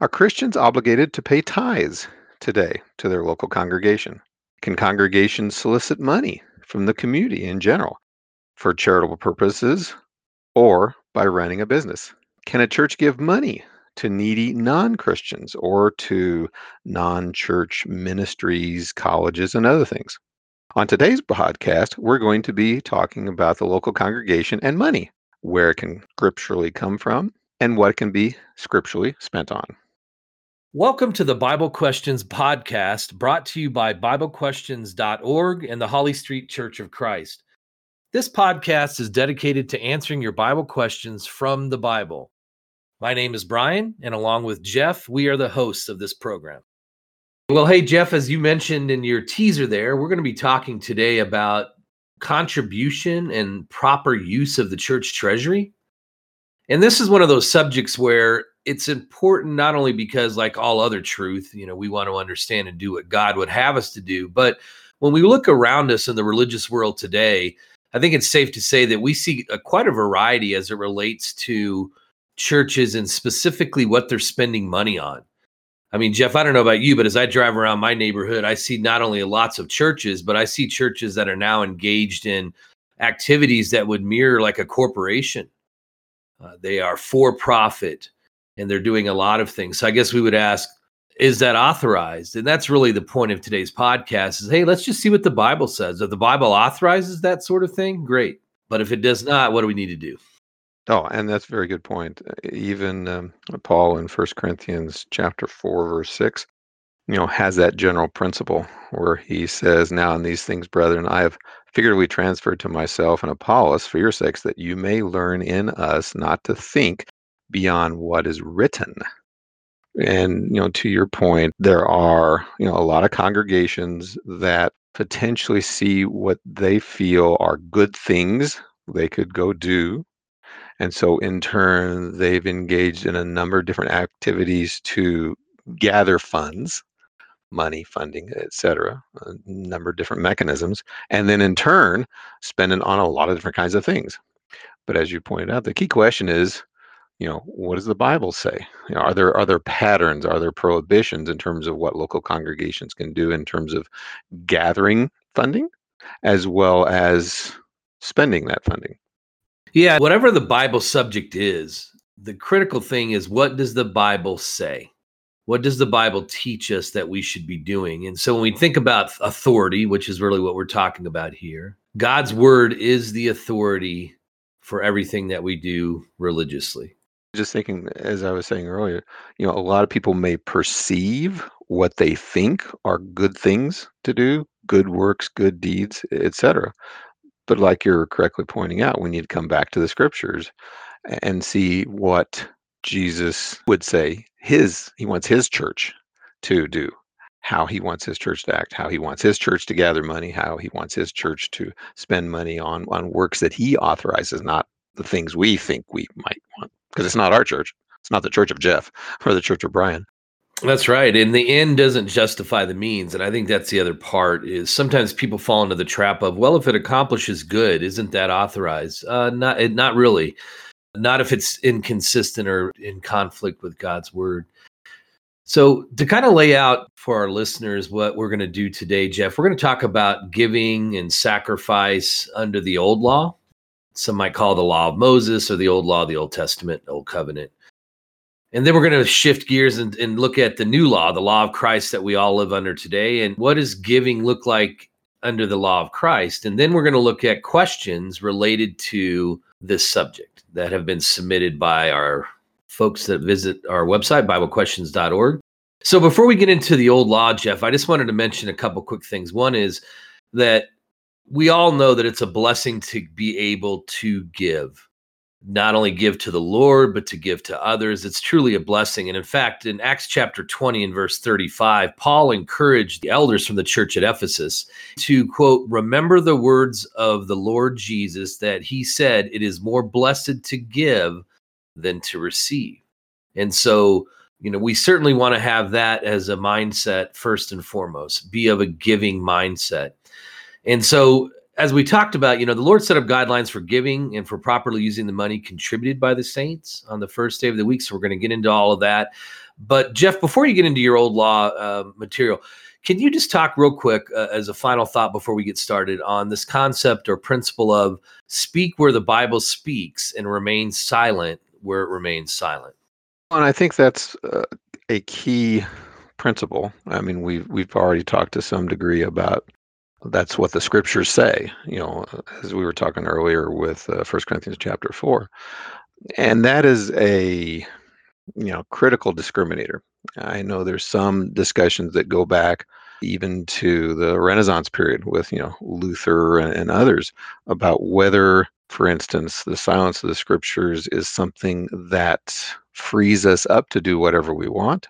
Are Christians obligated to pay tithes today to their local congregation? Can congregations solicit money from the community in general for charitable purposes or by running a business? Can a church give money to needy non Christians or to non church ministries, colleges, and other things? On today's podcast, we're going to be talking about the local congregation and money, where it can scripturally come from, and what it can be scripturally spent on. Welcome to the Bible Questions podcast brought to you by BibleQuestions.org and the Holly Street Church of Christ. This podcast is dedicated to answering your Bible questions from the Bible. My name is Brian, and along with Jeff, we are the hosts of this program. Well, hey, Jeff, as you mentioned in your teaser there, we're going to be talking today about contribution and proper use of the church treasury. And this is one of those subjects where it's important not only because like all other truth you know we want to understand and do what god would have us to do but when we look around us in the religious world today i think it's safe to say that we see a, quite a variety as it relates to churches and specifically what they're spending money on. I mean jeff i don't know about you but as i drive around my neighborhood i see not only lots of churches but i see churches that are now engaged in activities that would mirror like a corporation. Uh, they are for profit and they're doing a lot of things. So I guess we would ask, is that authorized? And that's really the point of today's podcast is hey, let's just see what the Bible says. If the Bible authorizes that sort of thing, great. But if it does not, what do we need to do? Oh, and that's a very good point. Even um, Paul in First Corinthians chapter 4 verse 6, you know, has that general principle where he says, "Now in these things, brethren, I have figuratively transferred to myself and Apollos for your sakes that you may learn in us not to think beyond what is written. And, you know, to your point, there are, you know, a lot of congregations that potentially see what they feel are good things they could go do. And so, in turn, they've engaged in a number of different activities to gather funds, money, funding, etc., a number of different mechanisms, and then in turn, spend it on a lot of different kinds of things. But as you pointed out, the key question is you know what does the bible say? You know, are there are there patterns are there prohibitions in terms of what local congregations can do in terms of gathering funding as well as spending that funding? Yeah whatever the bible subject is the critical thing is what does the bible say? What does the bible teach us that we should be doing? And so when we think about authority which is really what we're talking about here god's word is the authority for everything that we do religiously just thinking, as I was saying earlier, you know, a lot of people may perceive what they think are good things to do, good works, good deeds, etc. But like you're correctly pointing out, we need to come back to the scriptures and see what Jesus would say his he wants his church to do, how he wants his church to act, how he wants his church to gather money, how he wants his church to spend money on on works that he authorizes, not the things we think we might want because it's not our church. It's not the church of Jeff or the church of Brian. That's right. And the end doesn't justify the means. And I think that's the other part is sometimes people fall into the trap of, well, if it accomplishes good, isn't that authorized? Uh, not, not really. Not if it's inconsistent or in conflict with God's word. So, to kind of lay out for our listeners what we're going to do today, Jeff, we're going to talk about giving and sacrifice under the old law some might call the law of Moses or the old law, of the Old Testament, Old Covenant. And then we're going to shift gears and, and look at the new law, the law of Christ that we all live under today. And what does giving look like under the law of Christ? And then we're going to look at questions related to this subject that have been submitted by our folks that visit our website, BibleQuestions.org. So before we get into the old law, Jeff, I just wanted to mention a couple quick things. One is that we all know that it's a blessing to be able to give, not only give to the Lord, but to give to others. It's truly a blessing. And in fact, in Acts chapter 20 and verse 35, Paul encouraged the elders from the church at Ephesus to, quote, remember the words of the Lord Jesus that he said, it is more blessed to give than to receive. And so, you know, we certainly want to have that as a mindset first and foremost, be of a giving mindset. And so, as we talked about, you know, the Lord set up guidelines for giving and for properly using the money contributed by the saints on the first day of the week. So, we're going to get into all of that. But Jeff, before you get into your old law uh, material, can you just talk real quick uh, as a final thought before we get started on this concept or principle of speak where the Bible speaks and remain silent where it remains silent? And I think that's uh, a key principle. I mean, we've we've already talked to some degree about that's what the scriptures say. You know, as we were talking earlier with uh, First Corinthians chapter four, and that is a you know critical discriminator. I know there's some discussions that go back even to the Renaissance period with you know Luther and, and others about whether, for instance, the silence of the scriptures is something that frees us up to do whatever we want,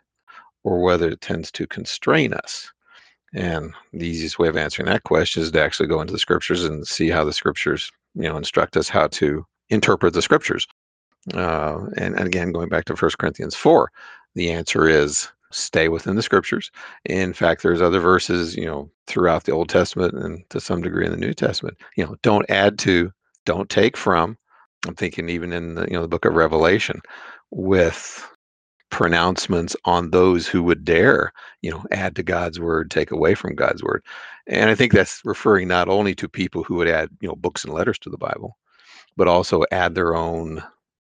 or whether it tends to constrain us. And the easiest way of answering that question is to actually go into the scriptures and see how the scriptures, you know, instruct us how to interpret the scriptures. Uh, and, and again, going back to First Corinthians 4, the answer is stay within the scriptures. In fact, there's other verses, you know, throughout the Old Testament and to some degree in the New Testament. You know, don't add to, don't take from. I'm thinking even in the, you know the book of Revelation, with pronouncements on those who would dare, you know, add to God's word, take away from God's word. And I think that's referring not only to people who would add, you know, books and letters to the Bible, but also add their own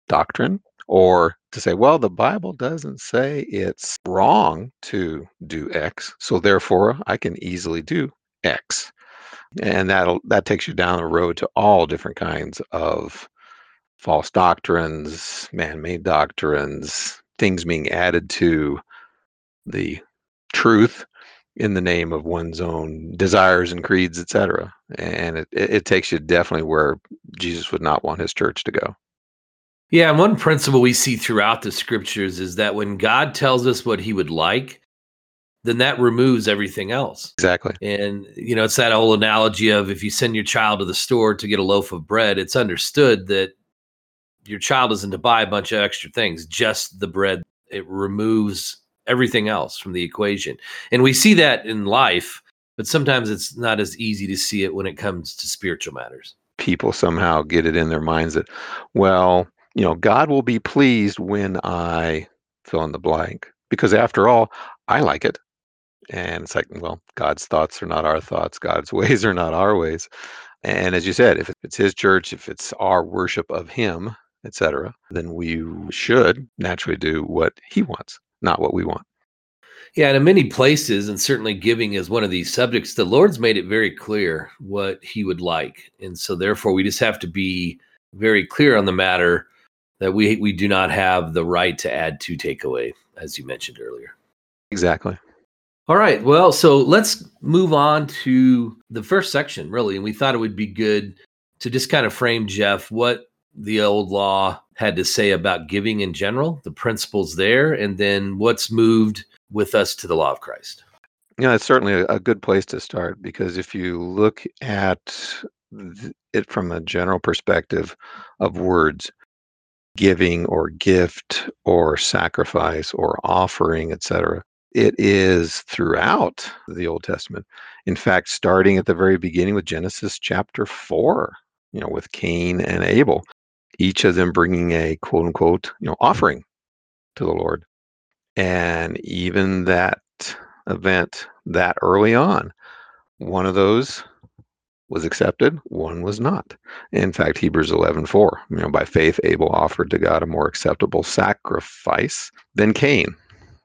doctrine or to say, well, the Bible doesn't say it's wrong to do X, so therefore I can easily do X. And that'll that takes you down the road to all different kinds of false doctrines, man-made doctrines, things being added to the truth in the name of one's own desires and creeds, etc. And it, it takes you definitely where Jesus would not want his church to go. Yeah, and one principle we see throughout the scriptures is that when God tells us what he would like, then that removes everything else. Exactly. And you know, it's that old analogy of if you send your child to the store to get a loaf of bread, it's understood that your child isn't to buy a bunch of extra things, just the bread. It removes everything else from the equation. And we see that in life, but sometimes it's not as easy to see it when it comes to spiritual matters. People somehow get it in their minds that, well, you know, God will be pleased when I fill in the blank because after all, I like it. And it's like, well, God's thoughts are not our thoughts, God's ways are not our ways. And as you said, if it's his church, if it's our worship of him, etc., then we should naturally do what he wants, not what we want. Yeah, and in many places, and certainly giving is one of these subjects, the Lord's made it very clear what he would like. And so therefore we just have to be very clear on the matter that we we do not have the right to add to takeaway, as you mentioned earlier. Exactly. All right. Well, so let's move on to the first section, really. And we thought it would be good to just kind of frame, Jeff, what the old law had to say about giving in general, the principles there, and then what's moved with us to the law of Christ. Yeah, it's certainly a, good place to start because if you look at it from a general perspective of words, giving or gift or sacrifice or offering, etc. It is throughout the Old Testament. In fact, starting at the very beginning with Genesis chapter 4, you know, with Cain and Abel, each of them bringing a quote unquote, you know, mm-hmm. offering to the Lord. And even that event that early on, one of those was accepted, one was not. In fact, Hebrews 11:4, you know, by faith Abel offered to God a more acceptable sacrifice than Cain,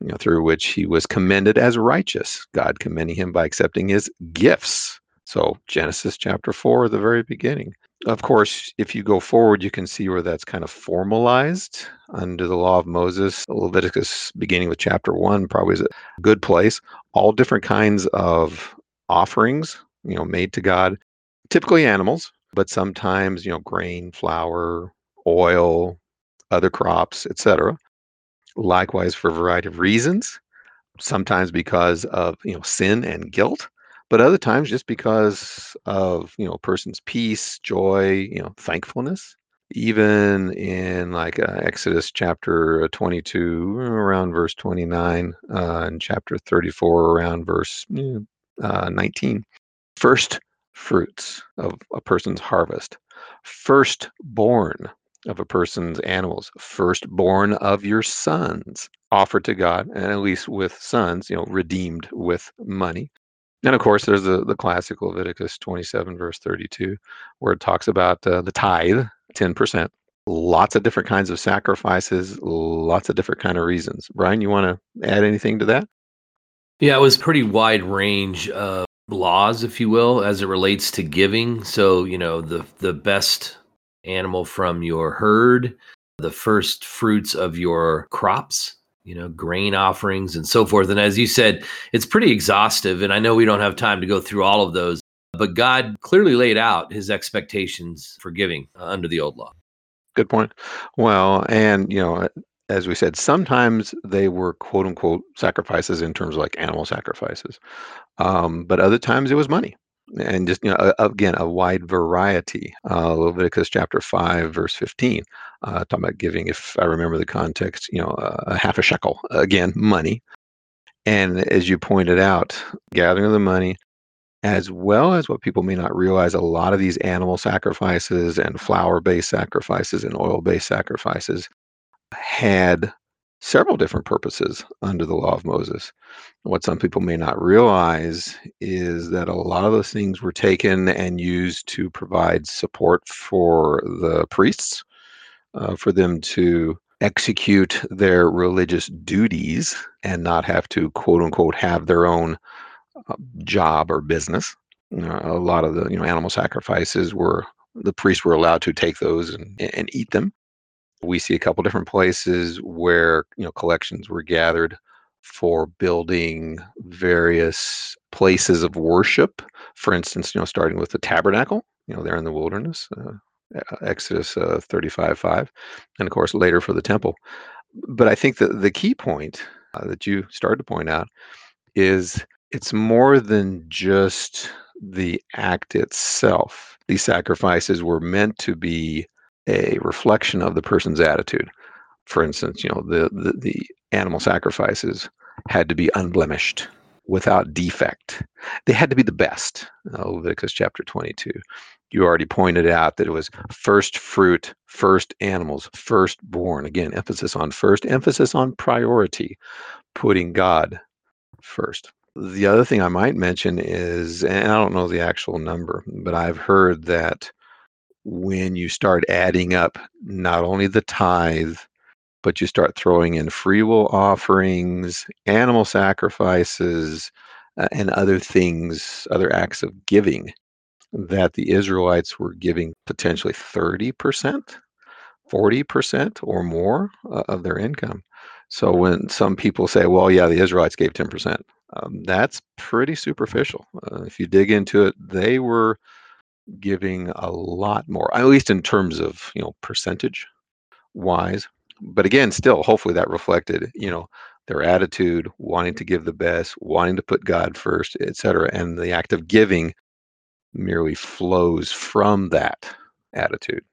you know, through which he was commended as righteous, God commending him by accepting his gifts. So, Genesis chapter 4 the very beginning. Of course, if you go forward, you can see where that's kind of formalized under the law of Moses. Leviticus, beginning with chapter 1, probably is a good place. All different kinds of offerings, you know, made to God typically animals, but sometimes, you know, grain, flour, oil, other crops, etc. Likewise, for a variety of reasons, sometimes because of, you know, sin and guilt, but other times just because of, you know, a person's peace, joy, you know, thankfulness. Even in like uh, Exodus chapter 22, around verse 29, uh, and chapter 34, around verse uh, 19. First fruits of a person's harvest, firstborn of a person's animals, firstborn of your sons, offered to God, and at least with sons, you know, redeemed with money. And of course, there's the, the classic Leviticus 27, verse 32, where it talks about uh, the tithe, 10%. Lots of different kinds of sacrifices, lots of different kind of reasons. Brian, you want to add anything to that? Yeah, it was pretty wide range of laws, if you will, as it relates to giving. So, you know, the the best animal from your herd, the first fruits of your crops, you know, grain offerings and so forth. And as you said, it's pretty exhaustive. And I know we don't have time to go through all of those, but God clearly laid out his expectations for giving uh, under the old law. Good point. Well, and, you know, as we said, sometimes they were quote unquote sacrifices in terms of like animal sacrifices. Um, but other times it was money and just you know again a wide variety uh, leviticus chapter 5 verse 15 uh, talking about giving if i remember the context you know uh, a half a shekel again money and as you pointed out gathering the money as well as what people may not realize a lot of these animal sacrifices and flour based sacrifices and oil based sacrifices had several different purposes under the law of Moses. What some people may not realize is that a lot of those things were taken and used to provide support for the priests, uh, for them to execute their religious duties and not have to quote unquote have their own uh, job or business. Uh, a lot of the you know animal sacrifices were the priests were allowed to take those and, and eat them we see a couple different places where you know collections were gathered for building various places of worship. For instance, you know, starting with the tabernacle, you know, there in the wilderness, uh, Exodus uh, 35 5, and of course later for the temple. But I think that the key point uh, that you started to point out is it's more than just the act itself. These sacrifices were meant to be a reflection of the person's attitude. For instance, you know, the, the, the animal sacrifices had to be unblemished, without defect. They had to be the best. Uh, Leviticus chapter 22. You already pointed out that it was first fruit, first animals, firstborn. Again, emphasis on first, emphasis on priority, putting God first. The other thing I might mention is, and I don't know the actual number, but I've heard that when you start adding up not only the tithe, but you start throwing in free will offerings, animal sacrifices, uh, and other things, other acts of giving, that the Israelites were giving potentially 30%, 40% or more uh, of their income. So when some people say, well, yeah, the Israelites gave 10%, um, that's pretty superficial. Uh, if you dig into it, they were giving a lot more, at least in terms of you know percentage wise. But again, still, hopefully that reflected you know their attitude, wanting to give the best, wanting to put God first, etc. And the act of giving merely flows from that attitude.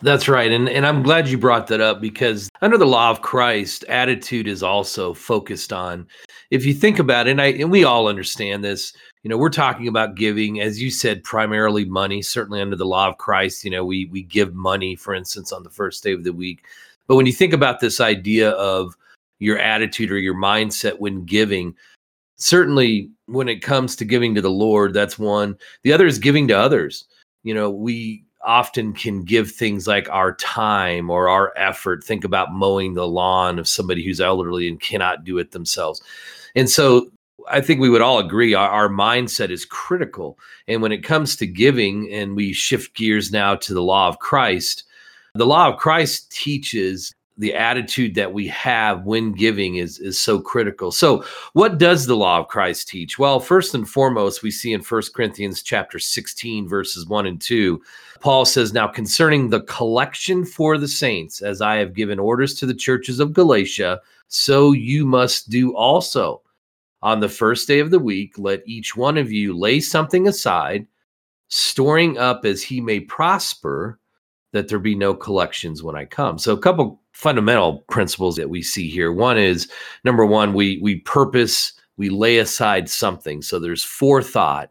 That's right. And and I'm glad you brought that up because under the law of Christ, attitude is also focused on if you think about it, and I and we all understand this, you know, we're talking about giving, as you said, primarily money, certainly under the law of Christ, you know, we we give money, for instance, on the first day of the week. But when you think about this idea of your attitude or your mindset when giving, certainly when it comes to giving to the Lord, that's one. The other is giving to others. You know, we often can give things like our time or our effort. Think about mowing the lawn of somebody who's elderly and cannot do it themselves. And so I think we would all agree our, our, mindset is critical. And when it comes to giving, and we shift gears now to the law of Christ, the law of Christ teaches the attitude that we have when giving is is so critical. So, what does the law of Christ teach? Well, first and foremost, we see in First Corinthians chapter 16 verses 1 and 2, Paul says, "Now concerning the collection for the saints, as I have given orders to the churches of Galatia, so you must do also." On the first day of the week, let each one of you lay something aside, storing up as he may prosper, that there be no collections when I come. So, a couple fundamental principles that we see here. One is number one, we we purpose, we lay aside something. So there's forethought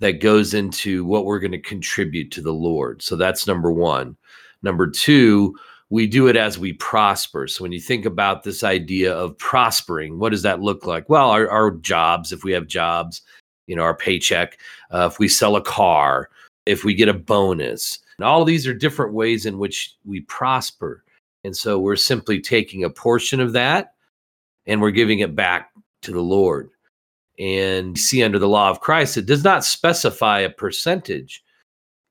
that goes into what we're going to contribute to the Lord. So that's number one. Number two, we do it as we prosper. So when you think about this idea of prospering, what does that look like? Well, our, our jobs, if we have jobs, you know, our paycheck, uh, if we sell a car, if we get a bonus, and all these are different ways in which we prosper. And so we're simply taking a portion of that and we're giving it back to the Lord. And see, under the law of Christ, it does not specify a percentage.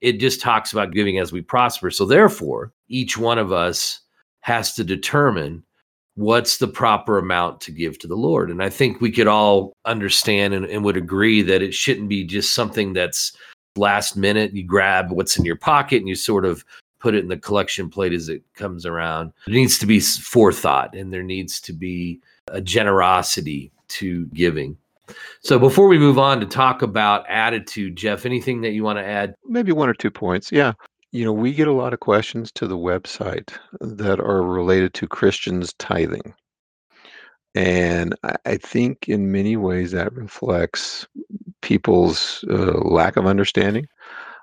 It just talks about giving as we prosper. So, therefore, each one of us has to determine what's the proper amount to give to the Lord. And I think we could all understand and, and would agree that it shouldn't be just something that's last minute. You grab what's in your pocket and you sort of put it in the collection plate as it comes around. There needs to be forethought and there needs to be a generosity to giving. So before we move on to talk about attitude, Jeff, anything that you want to add? Maybe one or two points. Yeah. You know, we get a lot of questions to the website that are related to Christians tithing. And I think in many ways that reflects people's uh, lack of understanding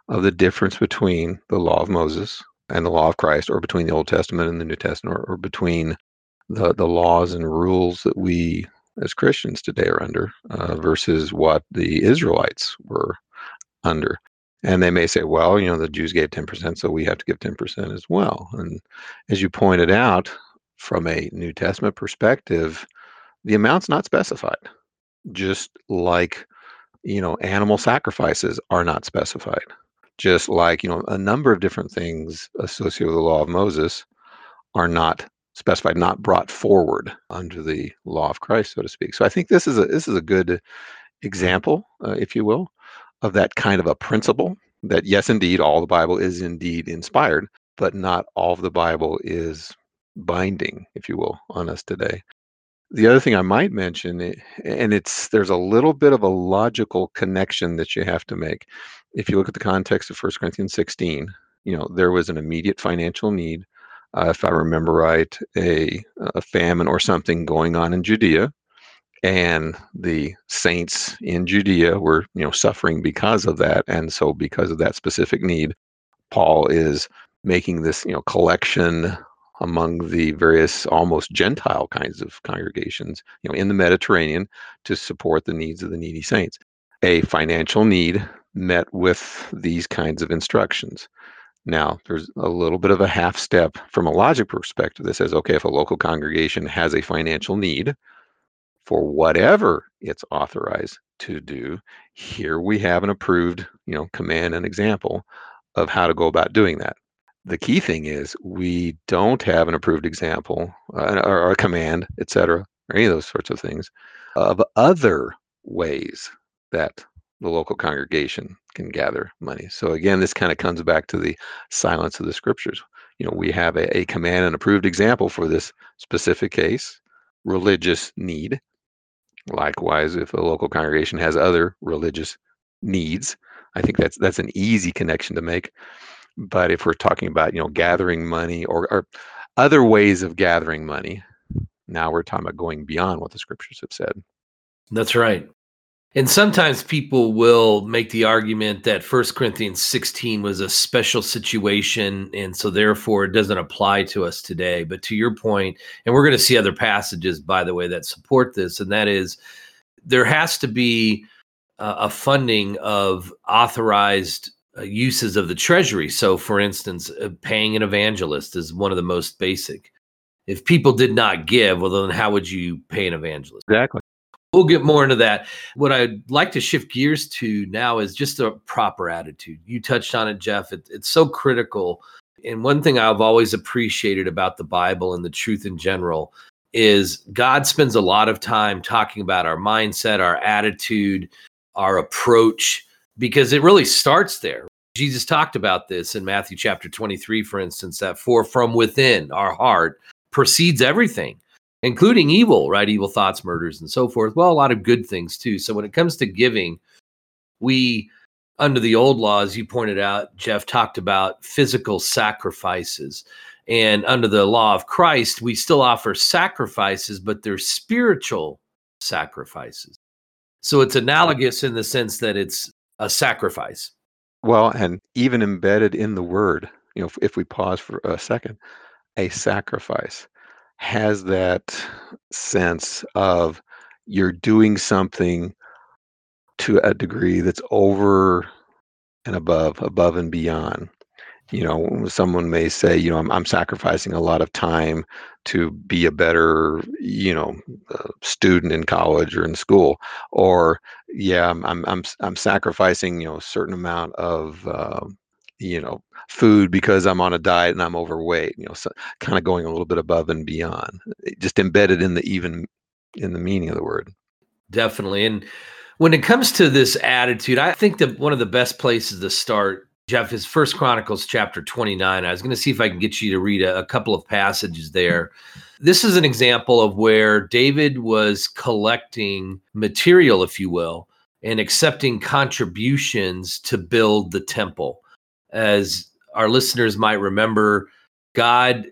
of the difference between the law of Moses and the law of Christ, or between the Old Testament and the New Testament, or, or between the, the laws and rules that we as Christians today are under uh, versus what the Israelites were under. And they may say, well, you know, the Jews gave 10%, so we have to give 10% as well. And as you pointed out, from a New Testament perspective, the amount's not specified, just like, you know, animal sacrifices are not specified, just like, you know, a number of different things associated with the law of Moses are not specified, not brought forward under the law of Christ, so to speak. So I think this is a this is a good example, uh, if you will, of that kind of a principle that yes, indeed, all the Bible is indeed inspired, but not all of the Bible is binding, if you will, on us today. The other thing I might mention, and it's there's a little bit of a logical connection that you have to make. If you look at the context of 1 Corinthians 16, you know, there was an immediate financial need uh, if I remember right, a, a famine or something going on in Judea, and the saints in Judea were, you know, suffering because of that, and so because of that specific need, Paul is making this, you know, collection among the various almost Gentile kinds of congregations, you know, in the Mediterranean to support the needs of the needy saints. A financial need met with these kinds of instructions. Now, there's a little bit of a half step from a logic perspective that says, okay, if a local congregation has a financial need for whatever it's authorized to do, here we have an approved, you know, command and example of how to go about doing that. The key thing is we don't have an approved example uh, or, a command, et cetera, or any of those sorts of things of other ways that the local congregation can gather money. So again, this kind of comes back to the silence of the scriptures. You know, we have a, a command and approved example for this specific case, religious need. Likewise, if a local congregation has other religious needs, I think that's that's an easy connection to make. But if we're talking about you know gathering money or, or other ways of gathering money, now we're talking about going beyond what the scriptures have said. That's right. And sometimes people will make the argument that First Corinthians 16 was a special situation, and so therefore it doesn't apply to us today. But to your point, and we're going to see other passages, by the way, that support this, and that is there has to be a funding of authorized uses of the treasury. So, for instance, uh, paying an evangelist is one of the most basic. If people did not give, well, then how would you pay an evangelist? Exactly. We'll get more into that. What I'd like to shift gears to now is just a proper attitude. You touched on it, Jeff. It, it's so critical. And one thing I've always appreciated about the Bible and the truth in general is God spends a lot of time talking about our mindset, our attitude, our approach, because it really starts there. Jesus talked about this in Matthew chapter 23, for instance, that for from within our heart proceeds everything including evil, right? Evil thoughts, murders, and so forth. Well, a lot of good things too. So when it comes to giving, we, under the old laws, you pointed out, Jeff talked about physical sacrifices. And under the law of Christ, we still offer sacrifices, but they're spiritual sacrifices. So it's analogous in the sense that it's a sacrifice. Well, and even embedded in the word you know, if, if we pause for a second, a sacrifice has that sense of you're doing something to a degree that's over and above, above and beyond. You know, someone may say, you know, I'm, I'm sacrificing a lot of time to be a better, you know, uh, student in college or in school, or yeah, I'm I'm I'm, I'm sacrificing, you know, a certain amount of, uh, you know, food because I'm on a diet and I'm overweight. You know, so kind of going a little bit above and beyond, just embedded in the even in the meaning of the word. Definitely, and when it comes to this attitude, I think that one of the best places to start, Jeff, is First Chronicles chapter 29. I was going to see if I can get you to read a, a couple of passages there. This is an example of where David was collecting material, if you will, and accepting contributions to build the temple. As our listeners might remember, God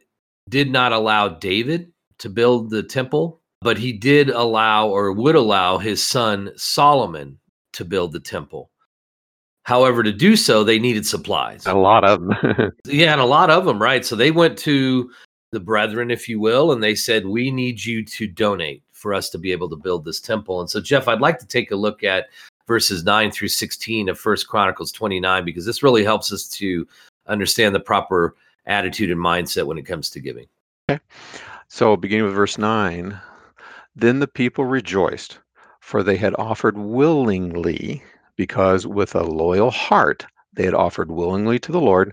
did not allow David to build the temple but he did allow or would allow his son Solomon to build the temple. However, to do so, they needed supplies. A lot of them. yeah, and a lot of them, right? So they went to the brethren, if you will, and they said, We need you to donate for us to be able to build this temple. And so, Jeff, I'd like to take a look at verses 9 through 16 of First Chronicles 29, because this really helps us to understand the proper attitude and mindset when it comes to giving. Okay. So, beginning with verse 9, then the people rejoiced, for they had offered willingly, because with a loyal heart they had offered willingly to the Lord,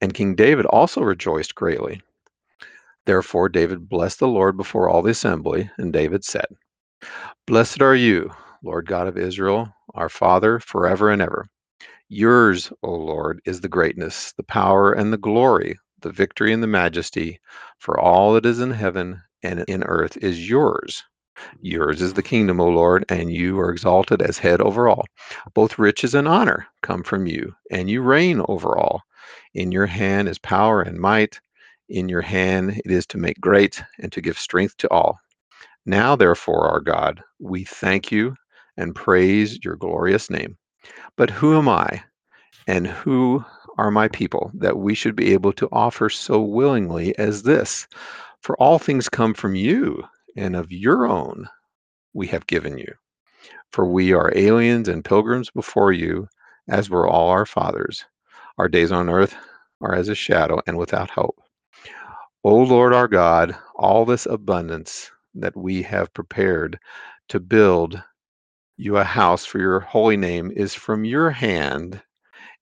and King David also rejoiced greatly. Therefore David blessed the Lord before all the assembly, and David said, Blessed are you, Lord God of Israel, our Father, forever and ever. Yours, O Lord, is the greatness, the power, and the glory, the victory and the majesty, for all that is in heaven and in earth is yours. Yours is the kingdom, O Lord, and you are exalted as head over all. Both riches and honor come from you, and you reign over all. In your hand is power and might. In your hand it is to make great and to give strength to all. Now, therefore, our God, we thank you and praise your glorious name. But who am I, and who are my people, that we should be able to offer so willingly as this? For all things come from you and of your own we have given you. For we are aliens and pilgrims before you, as were all our fathers. Our days on earth are as a shadow and without hope. O Lord our God, all this abundance that we have prepared to build you a house for your holy name is from your hand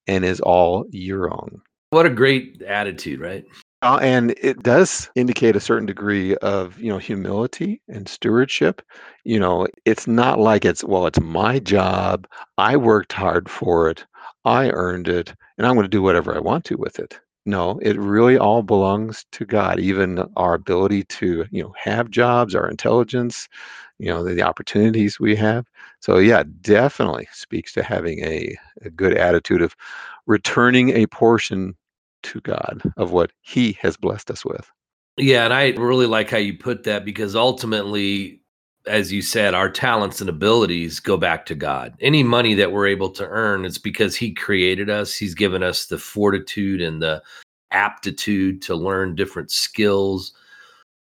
and is all your own. What a great attitude, right? Uh, and it does indicate a certain degree of you know humility and stewardship. You know it's not like it's well it's my job. I worked hard for it. I earned it and i'm going to do whatever i want to with it. No it really all belongs to god. Even our ability to you know have jobs our intelligence you know the, the opportunities we have. So yeah definitely speaks to having a, a good attitude of returning a portion to God of what He has blessed us with. Yeah, and I really like how you put that because ultimately, as you said, our talents and abilities go back to God. Any money that we're able to earn, it's because He created us. He's given us the fortitude and the aptitude to learn different skills.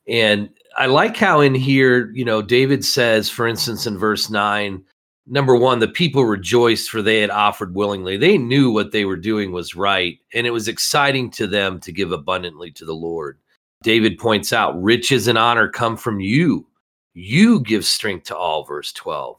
And I like how in here, you know, David says, for instance, in verse 9, number one, the people rejoiced for they had offered willingly. They knew what they were doing was right, and it was exciting to them to give abundantly to the Lord. David points out, riches and honor come from you. You give strength to all, verse 12.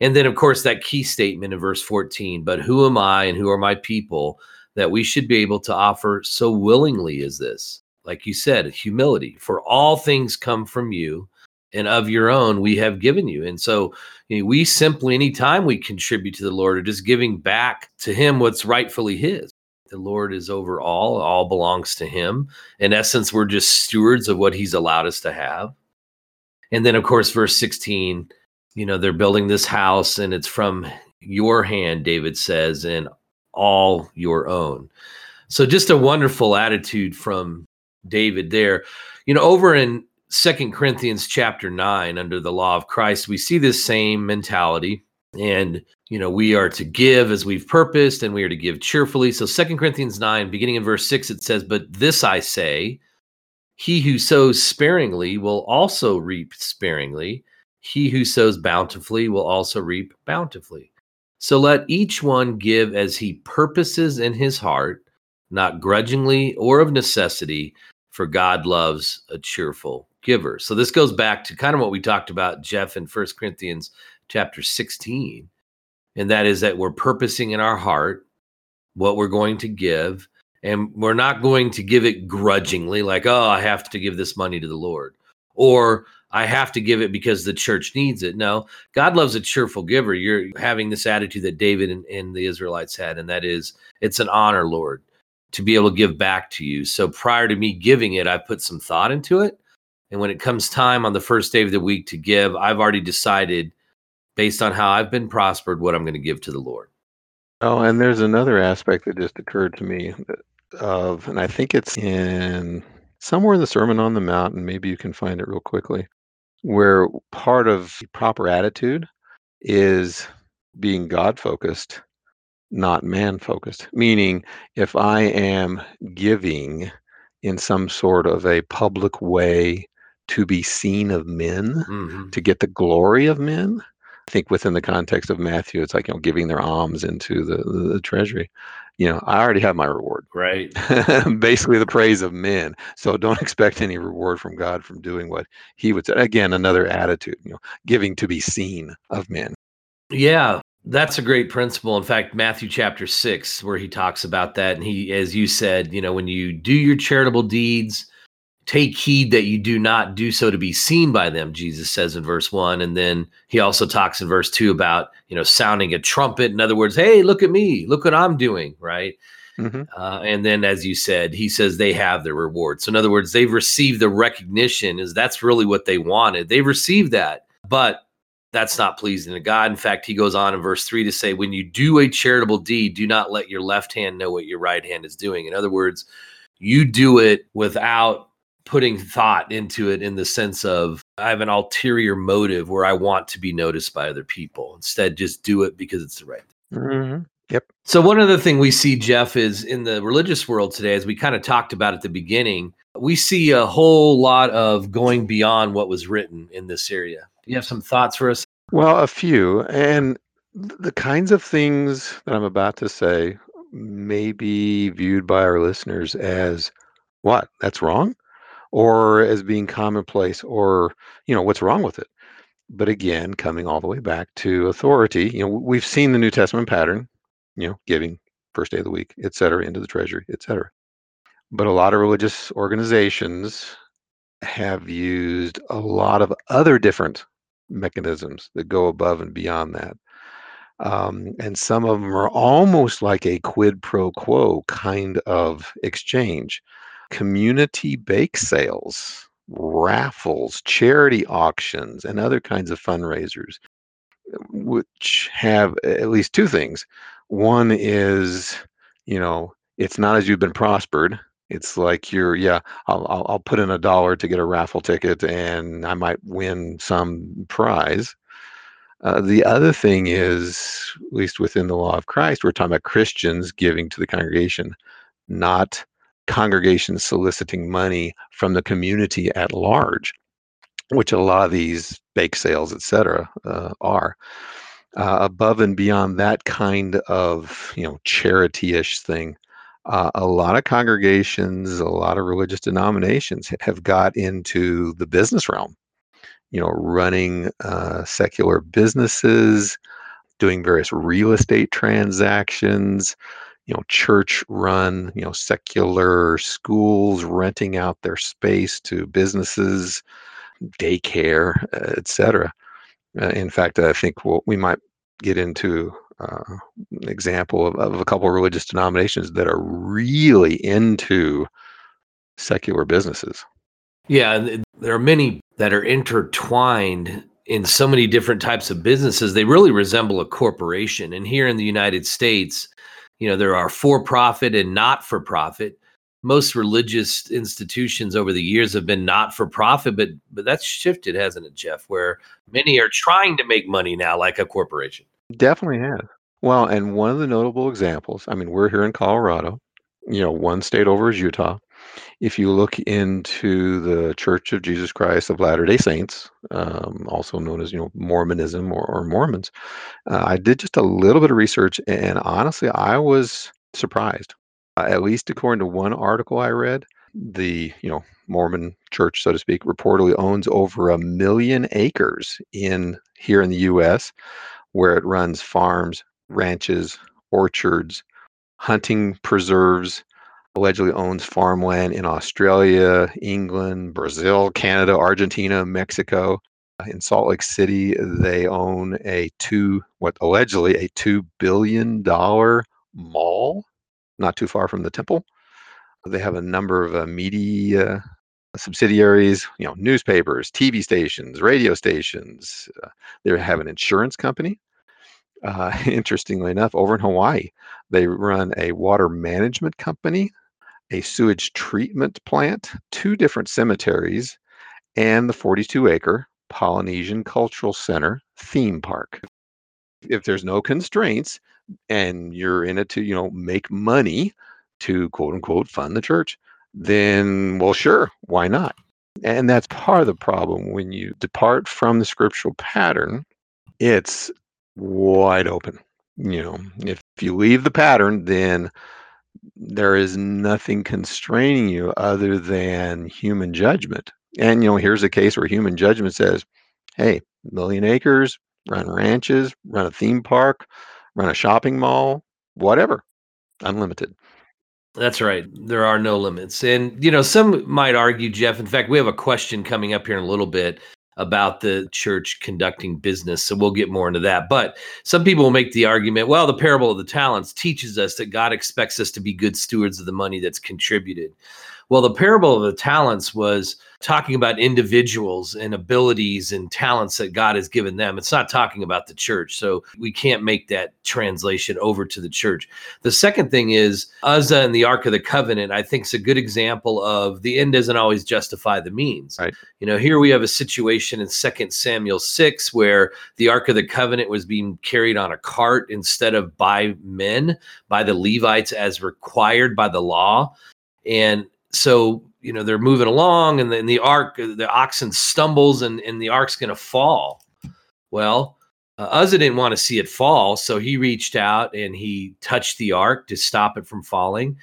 And then, of course, that key statement in verse 14, but who am I and who are my people that we should be able to offer so willingly as this? Like you said, humility. For all things come from you, and of your own we have given you. And so you know, we simply, anytime we contribute to the Lord, are just giving back to Him what's rightfully His. The Lord is over all, all belongs to Him. In essence, we're just stewards of what He's allowed us to have. And then, of course, verse 16, you know, they're building this house and it's from your hand, David says, and all your own. So just a wonderful attitude from David there. You know, over in Second Corinthians chapter 9 under the law of Christ, we see this same mentality. and you know we are to give as we've purposed and we are to give cheerfully. So second corinthians 9 beginning in verse 6 it says but this i say he who sows sparingly will also reap sparingly. He who sows bountifully will also reap bountifully. So let each one give as he purposes in his heart not grudgingly or of necessity for god loves a cheerful giver so this goes back to kind of what we talked about jeff in first corinthians chapter 16. And that is that we're purposing in our heart what we're going to give. And we're not going to give it grudgingly, like, oh, I have to give this money to the Lord. Or I have to give it because the church needs it. No, God loves a cheerful giver. You're having this attitude that David and, and, the Israelites had, and that is, it's an honor, Lord, to be able to give back to you. So prior to me giving it, I put some thought into it. And when it comes time on the first day of the week to give, I've already decided based on how I've been prospered, what I'm going to give to the Lord. Oh, and there's another aspect that just occurred to me of, and I think it's in somewhere in the Sermon on the Mount, and maybe you can find it real quickly, where part of proper attitude is being God focused, not man focused. Meaning, if I am giving in some sort of a public way to be seen of men, mm-hmm. to get the glory of men, I think within the context of Matthew, it's like you know giving their alms into the, the, the treasury. You know, I already have my reward. Right. Basically, the praise of men. So don't expect any reward from God from doing what He would say. Again, another attitude. You know, giving to be seen of men. Yeah, that's a great principle. In fact, Matthew chapter six, where he talks about that, and he, as you said, you know, when you do your charitable deeds take heed that you do not do so to be seen by them jesus says in verse 1 and then he also talks in verse 2 about you know sounding a trumpet. In other words hey look at me. Look what i'm doing right? Mm-hmm. uh, and then as you said he says they have their reward. So in other words they've received the recognition is that's really what they wanted. They've received that but that's not pleasing to god. In fact he goes on in verse 3 to say when you do a charitable deed do not let your left hand know what your right hand is doing. In other words you do it without putting thought into it in the sense of I have an ulterior motive where I want to be noticed by other people. Instead, just do it because it's the right thing. Mm-hmm. Yep. So one other thing we see, Jeff, is in the religious world today, as we kind of talked about at the beginning, we see a whole lot of going beyond what was written in this area. Do you have some thoughts for us? Well, a few. And the kinds of things that I'm about to say may be viewed by our listeners as what? That's wrong? Or as being commonplace or you know what's wrong with it. But again coming all the way back to authority you know we've seen the new testament pattern you know giving first day of the week et cetera into the treasury et cetera. But a lot of religious organizations have used a lot of other different mechanisms that go above and beyond that. Um, and some of them are almost like a quid pro quo kind of exchange community bake sales, raffles, charity auctions, and other kinds of fundraisers, which have at least two things. One is, you know, it's not as you've been prospered. It's like you're, yeah, I'll, I'll, put in a dollar to get a raffle ticket and I might win some prize. Uh, the other thing is, at least within the law of Christ, we're talking about Christians giving to the congregation, not congregations soliciting money from the community at large, which a lot of these bake sales, et cetera, uh, are. Uh, above and beyond that kind of you know charity-ish thing, uh, a lot of congregations, a lot of religious denominations have got into the business realm. You know, running uh, secular businesses, doing various real estate transactions, you know church run you know secular schools renting out their space to businesses daycare uh, etc uh, in fact i think we'll, we might get into uh, an example of, of a couple of religious denominations that are really into secular businesses. Yeah there are many that are intertwined in so many different types of businesses. They really resemble a corporation and here in the united states you know there are for profit and not for profit most religious institutions over the years have been not for profit but but that's shifted hasn't it jeff where many are trying to make money now like a corporation Definitely has. Well, and one of the notable examples, I mean, we're here in Colorado, you know, one state over is Utah. If you look into the Church of Jesus Christ of Latter-day Saints, um, also known as, you know, Mormonism or, or Mormons, uh, I did just a little bit of research, and honestly, I was surprised. Uh, at least according to one article I read, the you know Mormon church, so to speak, reportedly owns over a million acres in here in the U.S., where it runs farms, ranches, orchards, hunting preserves, allegedly owns farmland in Australia, England, Brazil, Canada, Argentina, Mexico. In Salt Lake City, they own a two, what allegedly a two billion dollar mall, not too far from the temple. They have a number of uh, media subsidiaries, you know, newspapers, TV stations, radio stations. Uh, they have an insurance company. Uh, interestingly enough, over in Hawaii, they run a water management company, a sewage treatment plant, two different cemeteries, and the 42 acre Polynesian Cultural Center theme park. If there's no constraints and you're in it to, you know, make money to quote unquote fund the church, then well, sure, why not? And that's part of the problem when you depart from the scriptural pattern, it's wide open. You know, if you leave the pattern, then there is nothing constraining you other than human judgment. And you know, here's a case where human judgment says, "Hey, million acres, run ranches, run a theme park, run a shopping mall, whatever, unlimited." That's right. There are no limits. And, you know, some might argue, Jeff, in fact, we have a question coming up here in a little bit about the church conducting business. So we'll get more into that. But some people will make the argument well, the parable of the talents teaches us that God expects us to be good stewards of the money that's contributed. Well, the parable of the talents was talking about individuals and abilities and talents that God has given them. It's not talking about the church. So we can't make that translation over to the church. The second thing is Uzzah and the Ark of the Covenant, I think is a good example of the end doesn't always justify the means. Right. You know, here we have a situation in Second Samuel 6 where the Ark of the Covenant was being carried on a cart instead of by men, by the Levites as required by the law. And so you know they're moving along and then the ark the oxen stumbles and, and the ark's going to fall. Well uh, uzzah didn't want to see it fall so he reached out and he touched the ark to stop it from falling.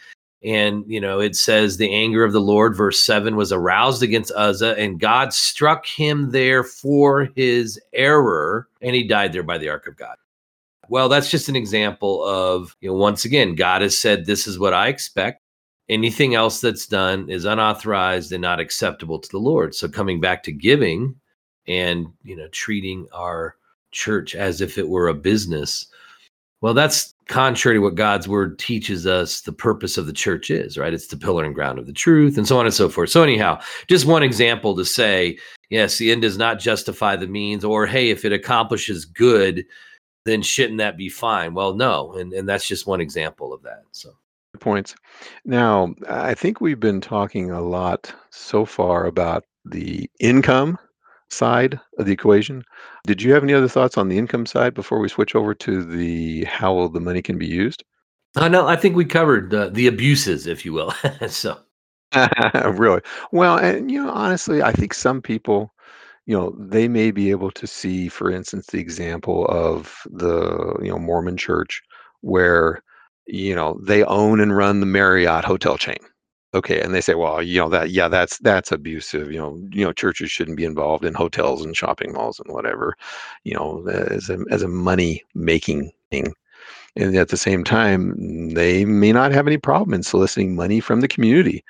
And you know it says the anger of the lord verse 7 was aroused against uzzah and god struck him there for his error and he died there by the ark of god. Well that's just an example of you know once again god has said this is what i expect anything else that's done is unauthorized and not acceptable to the lord. So coming back to giving and you know treating our church as if it were a business well that's contrary to what god's word teaches us the purpose of the church is right? It's the pillar and ground of the truth and so on and so forth. So anyhow just one example to say yes the end does not justify the means or hey if it accomplishes good then shouldn't that be fine? Well no and, and that's just one example of that so points. Now, I think we've been talking a lot so far about the income side of the equation. Did you have any other thoughts on the income side before we switch over to the how the money can be used? Uh, no, I think we covered uh, the abuses, if you will. so, really? Well, and you know, honestly, I think some people, you know, they may be able to see, for instance, the example of the, you know, Mormon church where you know, they own and run the Marriott hotel chain. Okay, and they say, well, you know that, yeah, that's that's abusive. You know, you know, churches shouldn't be involved in hotels and shopping malls and whatever. You know, as a as a money making thing. And at the same time, they may not have any problem in soliciting money from the community.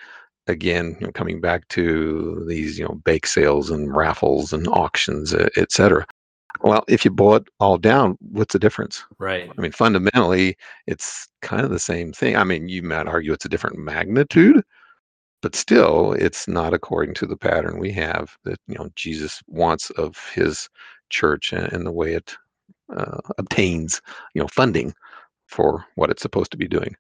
Again, you know, coming back to these, you know, bake sales and raffles and auctions, et cetera. Well, if you boil it all down, what's the difference? right. I mean, fundamentally, it's kind of the same thing. I mean, you might argue it's a different magnitude, but still, it's not according to the pattern we have that you know Jesus wants of His church and, and the way it uh, obtains you know funding for what it's supposed to be doing.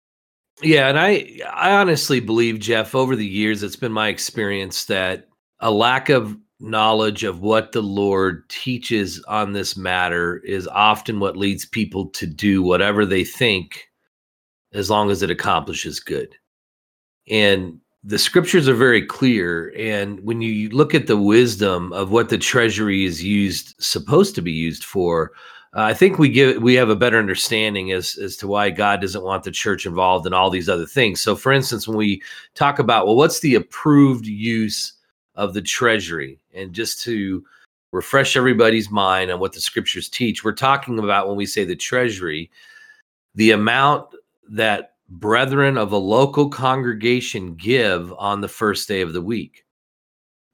Yeah, and I I honestly believe Jeff over the years it's been my experience that a lack of knowledge of what the Lord teaches on this matter is often what leads people to do whatever they think as long as it accomplishes good. And the scriptures are very clear. And when you look at the wisdom of what the treasury is used, supposed to be used for, uh, I think we give we have a better understanding as as to why God doesn't want the church involved in all these other things. So, for instance, when we talk about well, what's the approved use of the treasury, and just to refresh everybody's mind on what the scriptures teach, we're talking about when we say the treasury, the amount that brethren of a local congregation give on the first day of the week,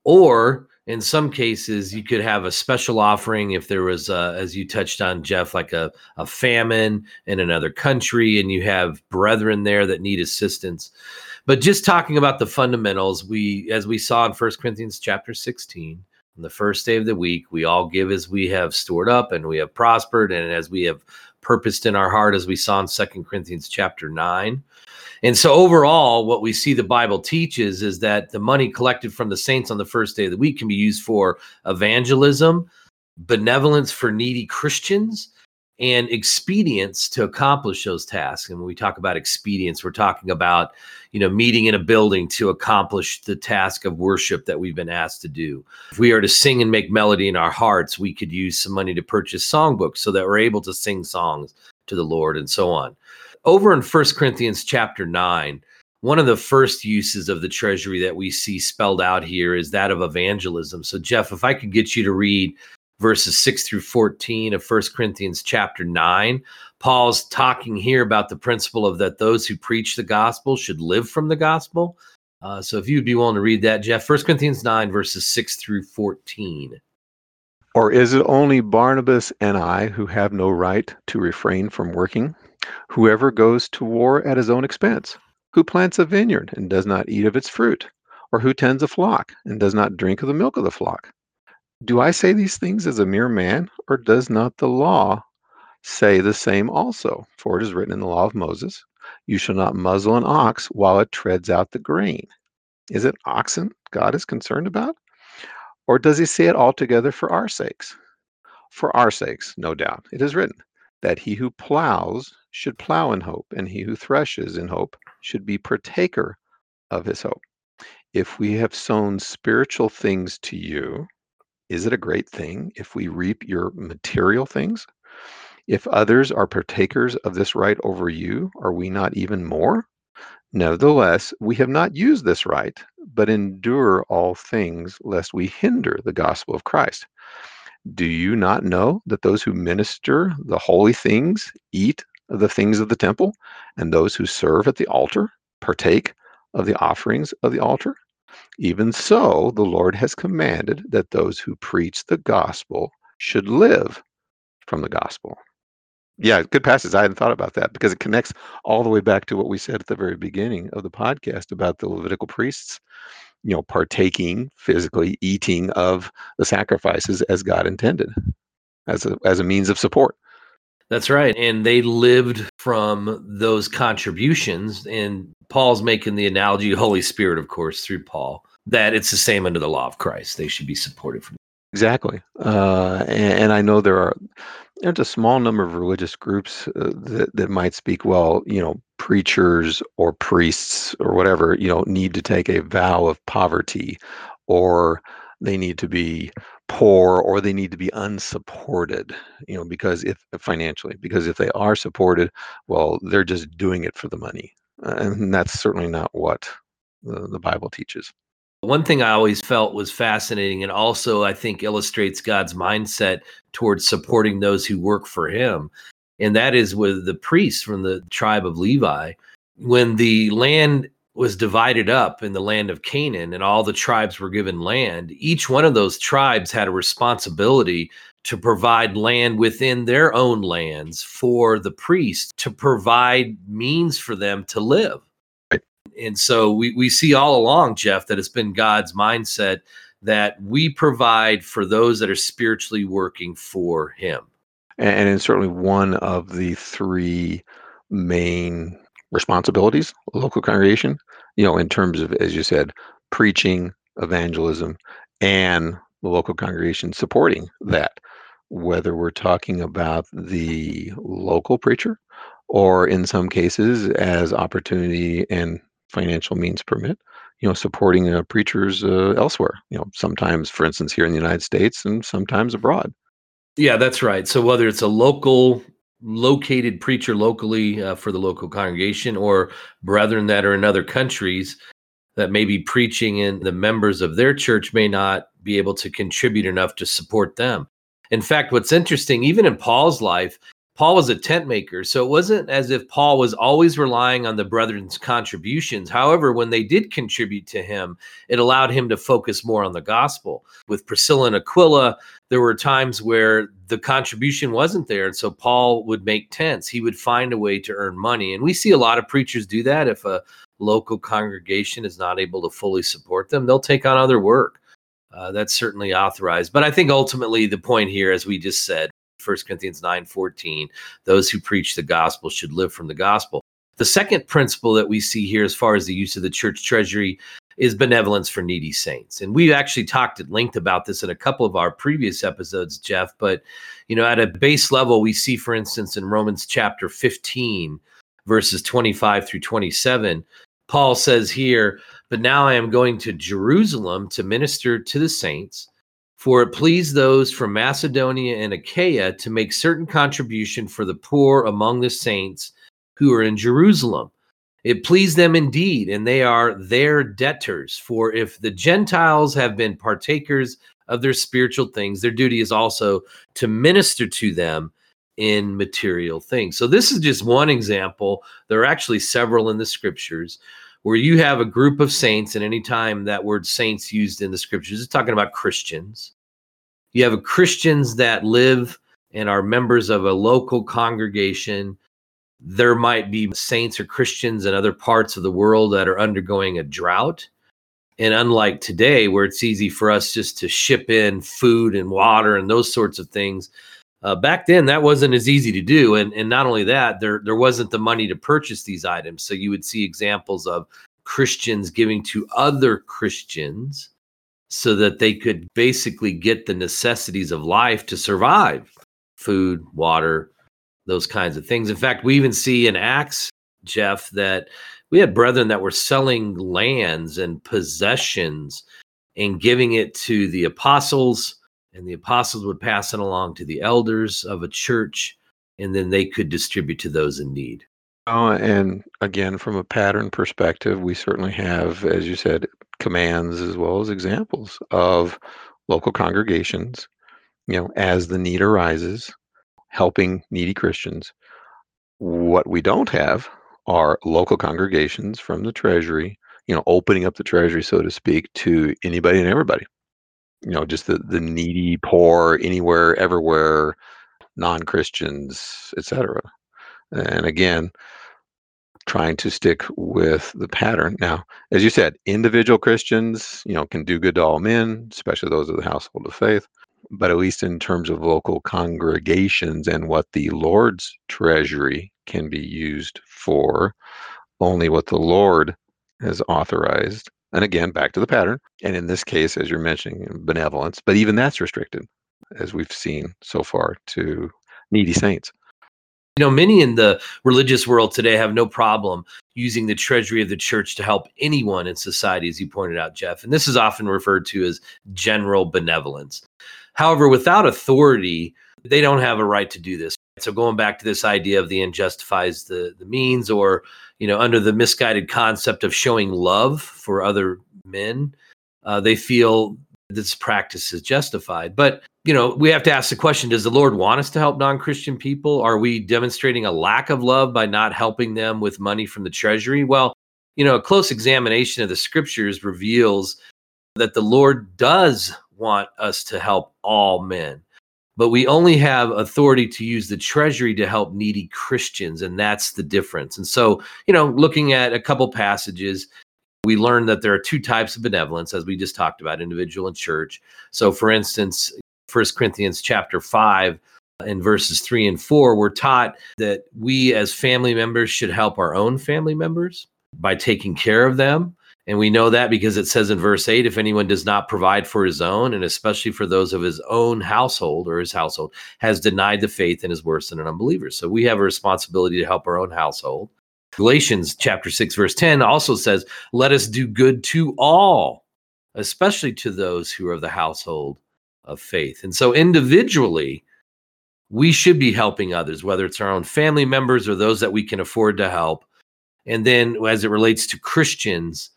or in some cases you could have a special offering if there was uh, as you touched on jeff like a, a famine in another country and you have brethren there that need assistance but just talking about the fundamentals we as we saw in First corinthians chapter 16 on the first day of the week we all give as we have stored up and we have prospered and as we have purposed in our heart as we saw in Second corinthians chapter 9 and so, overall, what we see the Bible teaches is that the money collected from the saints on the first day of the week can be used for evangelism, benevolence for needy Christians, and expedience to accomplish those tasks. And when we talk about expedience, we're talking about, you know, meeting in a building to accomplish the task of worship that we've been asked to do. If we are to sing and make melody in our hearts, we could use some money to purchase songbooks so that we're able to sing songs to the Lord and so on over in First Corinthians chapter 9, one of the first uses of the treasury that we see spelled out here is that of evangelism. So, Jeff, if I could get you to read verses 6 through 14 of First Corinthians chapter 9, Paul's talking here about the principle of that those who preach the gospel should live from the gospel. Uh, so, if you'd be willing to read that, Jeff, First Corinthians 9, verses 6 through 14. Or is it only Barnabas and I who have no right to refrain from working? Whoever goes to war at his own expense, who plants a vineyard and does not eat of its fruit, or who tends a flock and does not drink of the milk of the flock. Do I say these things as a mere man, or does not the law say the same also? For it is written in the law of Moses, You shall not muzzle an ox while it treads out the grain. Is it oxen God is concerned about? Or does he say it altogether for our sakes? For our sakes, no doubt. It is written, that he who plows should plow in hope, and he who threshes in hope should be partaker of his hope. If we have sown spiritual things to you, is it a great thing if we reap your material things? If others are partakers of this right over you, are we not even more? Nevertheless, we have not used this right, but endure all things, lest we hinder the gospel of Christ. Do you not know that those who minister the holy things eat the things of the temple, and those who serve at the altar partake of the offerings of the altar? Even so, the Lord has commanded that those who preach the gospel should live from the gospel. Yeah, good passage. I hadn't thought about that because it connects all the way back to what we said at the very beginning of the podcast about the Levitical priests you know, partaking physically, eating of the sacrifices as God intended, as a as a means of support. That's right, and they lived from those contributions. And Paul's making the analogy, Holy Spirit, of course, through Paul, that it's the same under the law of Christ. They should be supported from. Exactly, uh, and, and I know there are there's a small number of religious groups uh, that, that might speak well you know preachers or priests or whatever you know need to take a vow of poverty or they need to be poor or they need to be unsupported you know because if uh, financially because if they are supported well they're just doing it for the money uh, and that's certainly not what the, the bible teaches one thing I always felt was fascinating and also I think illustrates God's mindset towards supporting those who work for him. And that is with the priests from the tribe of Levi. When the land was divided up in the land of Canaan and all the tribes were given land, each one of those tribes had a responsibility to provide land within their own lands for the priest to provide means for them to live. And so we, we see all along, Jeff, that it's been God's mindset that we provide for those that are spiritually working for Him. And it's certainly one of the three main responsibilities local congregation, you know, in terms of, as you said, preaching, evangelism, and the local congregation supporting that, whether we're talking about the local preacher or in some cases, as opportunity and financial means permit, you know, supporting uh, preachers uh, elsewhere. You know, sometimes, for instance, here in the United States, and sometimes abroad. Yeah, that's right. So whether it's a local located preacher locally uh, for the local congregation or brethren that are in other countries that may be preaching and the members of their church may not be able to contribute enough to support them. In fact, what's interesting, even in Paul's life, Paul was a tent maker, so it wasn't as if Paul was always relying on the brethren's contributions. However, when they did contribute to him, it allowed him to focus more on the gospel. With Priscilla and Aquila, there were times where the contribution wasn't there. And so Paul would make tents. He would find a way to earn money. And we see a lot of preachers do that. If a local congregation is not able to fully support them, they'll take on other work. Uh, that's certainly authorized. But I think ultimately the point here, as we just said, 1 Corinthians 9 14, those who preach the gospel should live from the gospel. The second principle that we see here, as far as the use of the church treasury, is benevolence for needy saints. And we've actually talked at length about this in a couple of our previous episodes, Jeff. But, you know, at a base level, we see, for instance, in Romans chapter 15, verses 25 through 27, Paul says here, But now I am going to Jerusalem to minister to the saints for it pleased those from Macedonia and Achaia to make certain contribution for the poor among the saints who are in Jerusalem. It pleased them indeed, and they are their debtors. For if the Gentiles have been partakers of their spiritual things, their duty is also to minister to them in material things. So, this is just one example. There are actually several in the scriptures where you have a group of saints, and anytime that word saints used in the scriptures is talking about Christians. You have Christians that live and are members of a local congregation. There might be saints or Christians in other parts of the world that are undergoing a drought. And unlike today, where it's easy for us just to ship in food and water and those sorts of things, uh, back then, that wasn't as easy to do, and and not only that, there there wasn't the money to purchase these items. So you would see examples of Christians giving to other Christians so that they could basically get the necessities of life to survive food, water, those kinds of things. In fact, we even see in Acts, Jeff, that we had brethren that were selling lands and possessions and giving it to the apostles and the apostles would pass it along to the elders of a church, and then they could distribute to those in need. Oh, and again, from a pattern perspective, we certainly have, as you said, commands as well as examples of local congregations, you know, as the need arises, helping needy Christians. What we don't have are local congregations from the treasury, you know, opening up the treasury, so to speak, to anybody and everybody you know, just the the needy, poor, anywhere, everywhere, non-Christians, etc. And again, trying to stick with the pattern. Now, as you said, individual Christians, you know, can do good to all men, especially those of the household of faith. But at least in terms of local congregations and what the Lord's treasury can be used for, only what the Lord has authorized and again, back to the pattern. And in this case, as you're mentioning, benevolence, but even that's restricted, as we've seen so far, to needy saints. You know, many in the religious world today have no problem using the treasury of the church to help anyone in society, as you pointed out, Jeff. And this is often referred to as general benevolence. However, without authority, they don't have a right to do this. So going back to this idea of the end justifies the, the means, or you know, under the misguided concept of showing love for other men, uh, they feel this practice is justified. But you know, we have to ask the question: Does the Lord want us to help non-Christian people? Are we demonstrating a lack of love by not helping them with money from the treasury? Well, you know, a close examination of the scriptures reveals that the Lord does want us to help all men but we only have authority to use the treasury to help needy Christians, and that's the difference. And so, you know, looking at a couple passages, we learn that there are two types of benevolence, as we just talked about, individual and church. So, for instance, First Corinthians chapter five uh, in verses three and four, we're taught that we as family members should help our own family members by taking care of them And we know that because it says in verse 8 if anyone does not provide for his own, and especially for those of his own household or his household, has denied the faith and is worse than an unbeliever. So we have a responsibility to help our own household. Galatians chapter 6, verse 10 also says, Let us do good to all, especially to those who are of the household of faith. And so individually, we should be helping others, whether it's our own family members or those that we can afford to help. And then as it relates to Christians,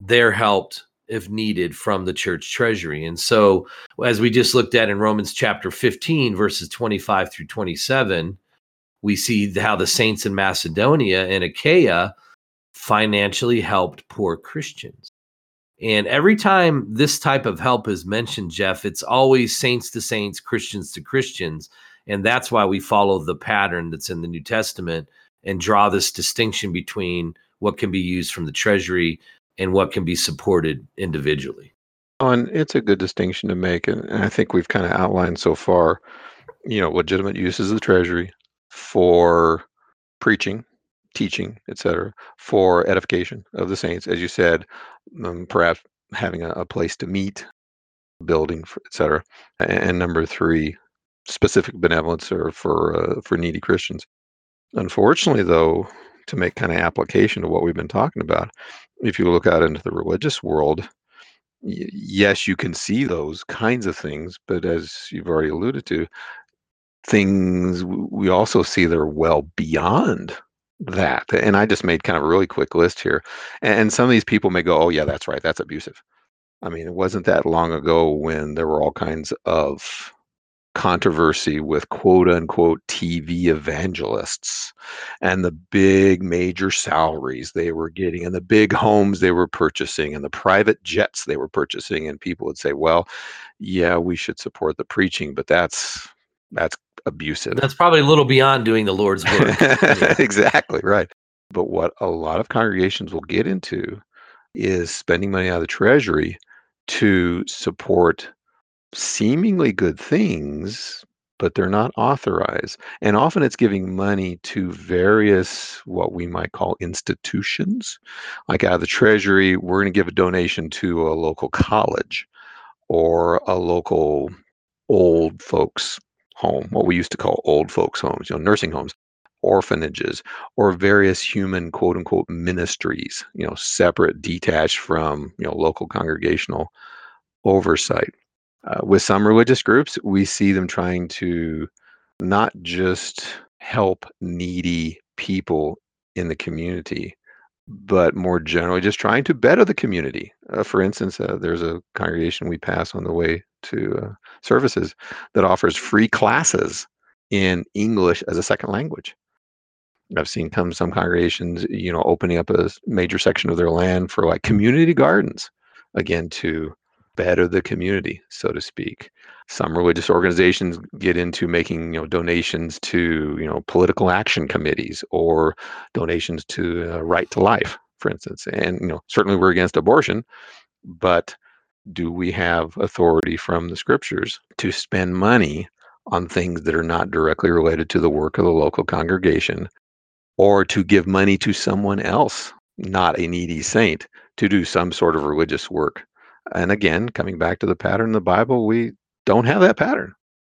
they're helped if needed from the church treasury. And so, as we just looked at in Romans chapter 15, verses 25 through 27, we see how the saints in Macedonia and Achaia financially helped poor Christians. And every time this type of help is mentioned, Jeff, it's always saints to saints, Christians to Christians. And that's why we follow the pattern that's in the New Testament and draw this distinction between what can be used from the treasury and what can be supported individually. Oh, and it's a good distinction to make. And I think we've kind of outlined so far, you know, legitimate uses of the treasury for preaching, teaching, etc., for edification of the saints, as you said, um, perhaps having a, a, place to meet, building, etc. And, and number three, specific benevolence or for uh, for needy Christians. Unfortunately, though, to make kind of application to what we've been talking about, if you look out into the religious world, yes, you can see those kinds of things, but as you've already alluded to, things we also see that are well beyond that. And I just made kind of a really quick list here. And some of these people may go, oh, yeah, that's right, that's abusive. I mean, it wasn't that long ago when there were all kinds of controversy with quote unquote TV evangelists and the big major salaries they were getting and the big homes they were purchasing and the private jets they were purchasing. And people would say, well, yeah, we should support the preaching, but that's that's abusive. That's probably a little beyond doing the Lord's work. exactly, right. But what a lot of congregations will get into is spending money out of the treasury to support seemingly good things, but they're not authorized. And often it's giving money to various, what we might call institutions. Like out of the Treasury, we're going to give a donation to a local college or a local old folks home, what we used to call old folks homes, you know, nursing homes, orphanages, or various human quote unquote ministries, you know, separate, detached from, you know, local congregational oversight. Uh, with some religious groups, we see them trying to not just help needy people in the community, but more generally, just trying to better the community. Uh, for instance, uh, there's a congregation we pass on the way to uh, services that offers free classes in English as a second language. I've seen come some congregations, you know, opening up a major section of their land for like community gardens, again to better the community, so to speak. Some religious organizations get into making, you know, donations to, you know, political action committees or donations to uh, Right to Life, for instance. And you know, certainly we're against abortion, but do we have authority from the scriptures to spend money on things that are not directly related to the work of the local congregation or to give money to someone else, not a needy saint, to do some sort of religious work? And again, coming back to the pattern in the Bible, we don't have that pattern.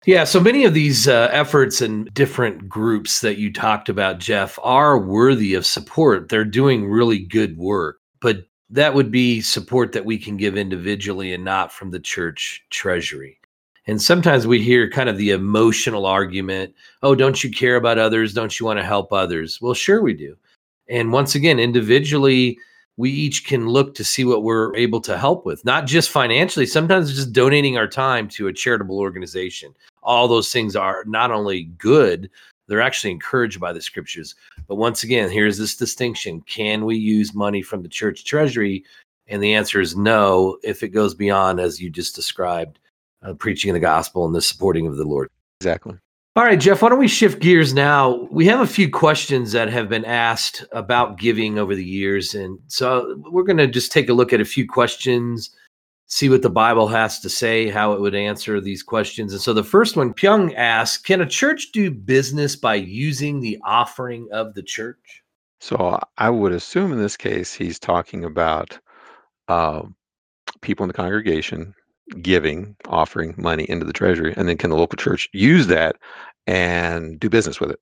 Yeah, so many of these uh, efforts and different groups that you talked about, Jeff, are worthy of support. They're doing really good work, but that would be support that we can give individually and not from the church treasury. And sometimes we hear kind of the emotional argument oh, don't you care about others? Don't you want to help others? Well, sure, we do. And once again, individually, we each can look to see what we're able to help with, not just financially, sometimes just donating our time to a charitable organization. All those things are not only good, they're actually encouraged by the scriptures. But once again, here's this distinction can we use money from the church treasury? And the answer is no, if it goes beyond, as you just described, uh, preaching the gospel and the supporting of the Lord. Exactly. All right, Jeff, why don't we shift gears now? We have a few questions that have been asked about giving over the years. And so we're going to just take a look at a few questions see what the Bible has to say, how it would answer these questions. And so the first one, Pyong asks Can a church do business by using the offering of the church? So I would assume in this case he's talking about uh, people in the congregation giving, offering money into the treasury, and then can the local church use that and do business with it?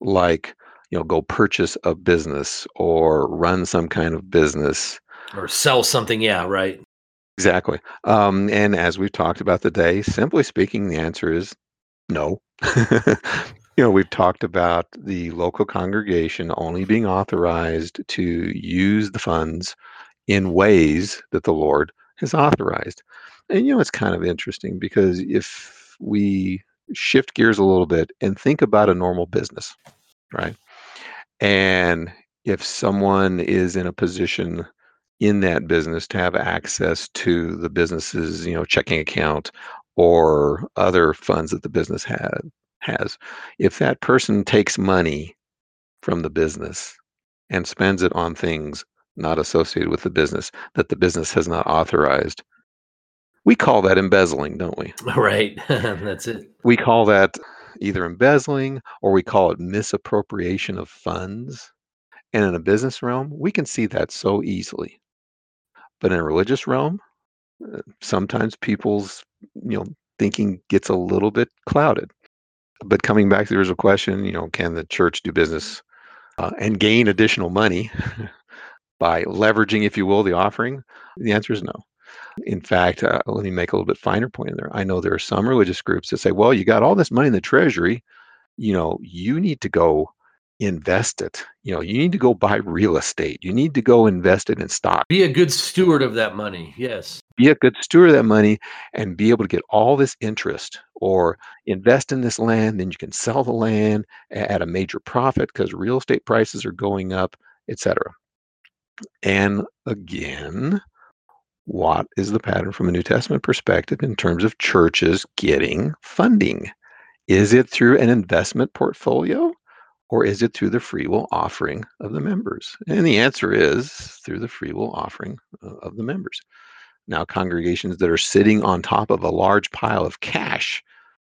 Like, you know, go purchase a business or run some kind of business or sell something. Yeah, right. Exactly. Um, and as we've talked about today, simply speaking, the answer is no. you know, we've talked about the local congregation only being authorized to use the funds in ways that the Lord has authorized. And, you know, it's kind of interesting because if we shift gears a little bit and think about a normal business, right? And if someone is in a position in that business to have access to the business's, you know, checking account or other funds that the business had has. If that person takes money from the business and spends it on things not associated with the business that the business has not authorized, we call that embezzling, don't we? Right. That's it. We call that either embezzling or we call it misappropriation of funds. And in a business realm, we can see that so easily. But in a religious realm, uh, sometimes people's you know thinking gets a little bit clouded. But coming back to the original question, you know, can the church do business uh, and gain additional money by leveraging, if you will, the offering? The answer is no. In fact, uh, let me make a little bit finer point in there. I know there are some religious groups that say, well, you got all this money in the treasury, you know, you need to go invest it. You know, you need to go buy real estate. You need to go invest it in stock. Be a good steward of that money. Yes. Be a good steward of that money and be able to get all this interest or invest in this land. Then you can sell the land at a major profit because real estate prices are going up, etc. And again, what is the pattern from a New Testament perspective in terms of churches getting funding? Is it through an investment portfolio? Or is it through the free will offering of the members? And the answer is through the free will offering uh, of the members. Now, congregations that are sitting on top of a large pile of cash,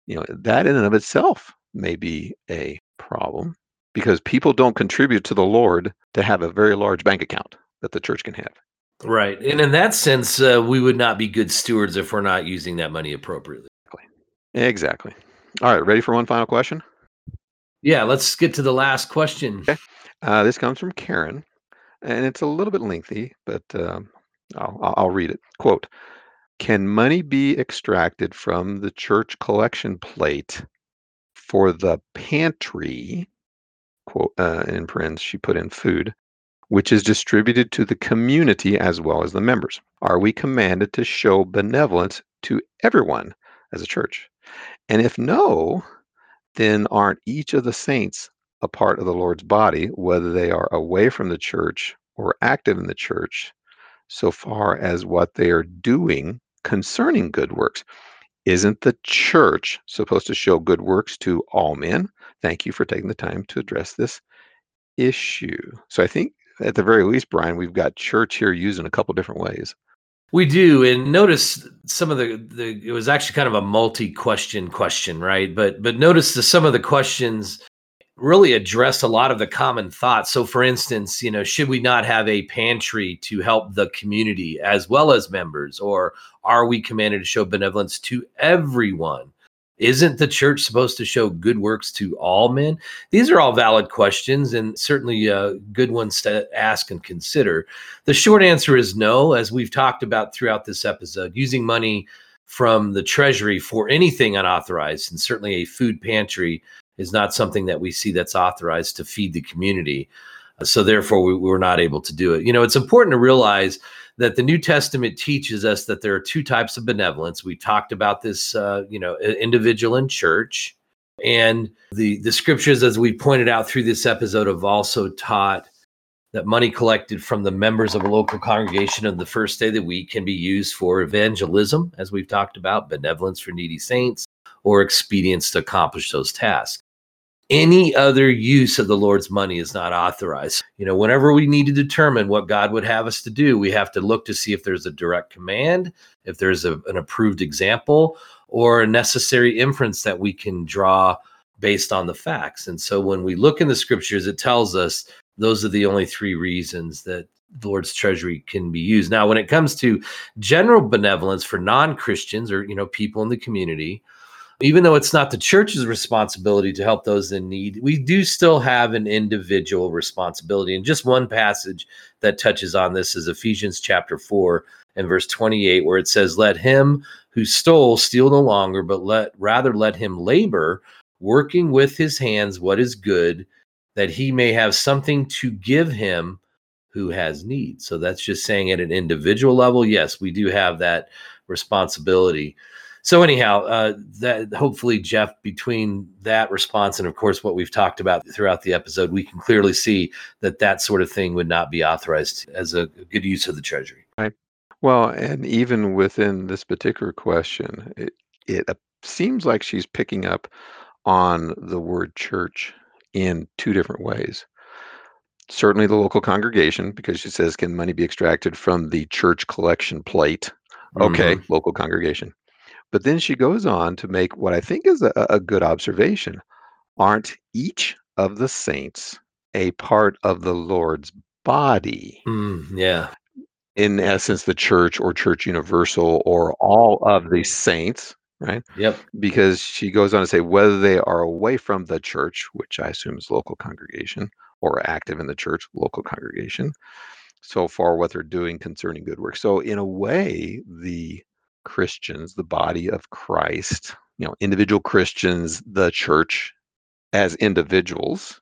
you know, that in and of itself may be a problem because people don't contribute to the Lord to have a very large bank account that the church can have. Right. And in that sense, uh, we would not be good stewards if we're not using that money appropriately. Exactly. Exactly. All right. Ready for one final question? Yeah, let's get to the last question. Okay. Uh, this comes from Karen, and it's a little bit lengthy, but um, I'll, I'll read it. Quote Can money be extracted from the church collection plate for the pantry? Quote, uh, in parentheses, she put in food, which is distributed to the community as well as the members. Are we commanded to show benevolence to everyone as a church? And if no, then aren't each of the saints a part of the Lord's body, whether they are away from the church or active in the church, so far as what they are doing concerning good works? Isn't the church supposed to show good works to all men? Thank you for taking the time to address this issue. So I think at the very least, Brian, we've got church here used in a couple different ways. We do, and notice some of the, the it was actually kind of a multi-question question, right? But but notice the, some of the questions really addressed a lot of the common thoughts. So, for instance, you know, should we not have a pantry to help the community as well as members, or are we commanded to show benevolence to everyone? Isn't the church supposed to show good works to all men? These are all valid questions and certainly uh, good ones to ask and consider. The short answer is no, as we've talked about throughout this episode. Using money from the treasury for anything unauthorized, and certainly a food pantry is not something that we see that's authorized to feed the community. So therefore, we, we're not able to do it. You know, it's important to realize that the New Testament teaches us that there are two types of benevolence. We talked about this, uh, you know, individual and church, and the the scriptures, as we pointed out through this episode, have also taught that money collected from the members of a local congregation on the first day of the week can be used for evangelism, as we've talked about, benevolence for needy saints, or expedience to accomplish those tasks any other use of the Lord's money is not authorized. You know, whenever we need to determine what God would have us to do, we have to look to see if there's a direct command, if there's a, an approved example, or a necessary inference that we can draw based on the facts. And so when we look in the scriptures, it tells us those are the only three reasons that the Lord's treasury can be used. Now, when it comes to general benevolence for non-Christians or you know people in the community, even though it's not the church's responsibility to help those in need, we do still have an individual responsibility. And just one passage that touches on this is Ephesians chapter 4 and verse 28, where it says, Let him who stole steal no longer, but let rather let him labor, working with his hands what is good, that he may have something to give him who has need. So that's just saying at an individual level, yes, we do have that responsibility. So anyhow, uh, that hopefully Jeff, between that response and of course what we've talked about throughout the episode, we can clearly see that that sort of thing would not be authorized as a good use of the treasury. Right. Well, and even within this particular question, it it seems like she's picking up on the word church in two different ways. Certainly the local congregation, because she says, can money be extracted from the church collection plate? Okay, Mhm. local congregation. But then she goes on to make what I think is a, a good observation. Aren't each of the saints a part of the Lord's body? Mm, yeah. In essence, the church or church universal or all of the saints, right? Yep. Because she goes on to say whether they are away from the church, which I assume is local congregation, or active in the church, local congregation, so far what they're doing concerning good work. So in a way, the Christians, the body of Christ, you know, individual Christians, the church as individuals,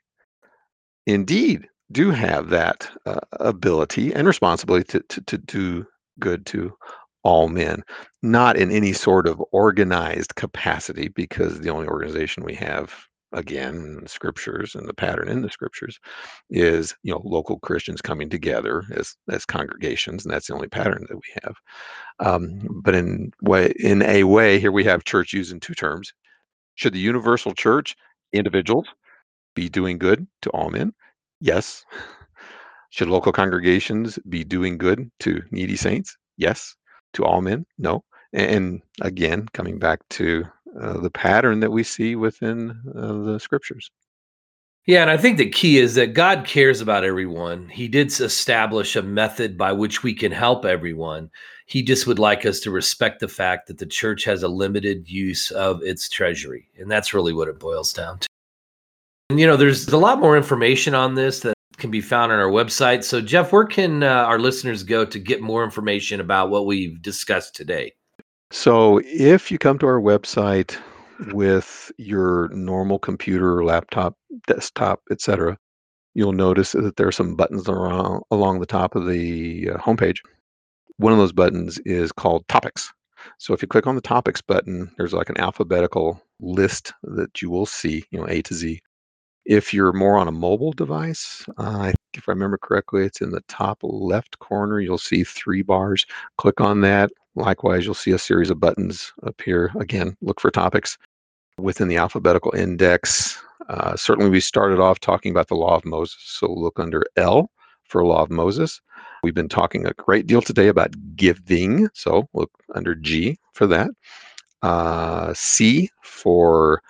indeed do have that uh, ability and responsibility to, to, to do good to all men, not in any sort of organized capacity, because the only organization we have, again, scriptures and the pattern in the scriptures is, you know, local Christians coming together as as congregations, and that's the only pattern that we have. Um, but in way, in a way, here we have church using two terms. Should the universal church, individuals, be doing good to all men? Yes. Should local congregations be doing good to needy saints? Yes. To all men? No. And again, coming back to uh, the pattern that we see within uh, the scriptures. Yeah, and I think the key is that God cares about everyone. He did establish a method by which we can help everyone. He just would like us to respect the fact that the church has a limited use of its treasury. And that's really what it boils down to. And, you know, there's a lot more information on this that can be found on our website. So, Jeff, where can uh, our listeners go to get more information about what we've discussed today? So, if you come to our website with your normal computer, laptop, desktop, etc., you'll notice that there are some buttons around, along the top of the uh, homepage. One of those buttons is called Topics. So, if you click on the Topics button, there's like an alphabetical list that you will see, you know, A to Z. If you're more on a mobile device, uh, if I remember correctly, it's in the top left corner. You'll see three bars. Click on that. Likewise, you'll see a series of buttons appear. Again, look for topics within the alphabetical index. Uh, certainly, we started off talking about the law of Moses. So look under L for law of Moses. We've been talking a great deal today about giving. So look under G for that. Uh, C for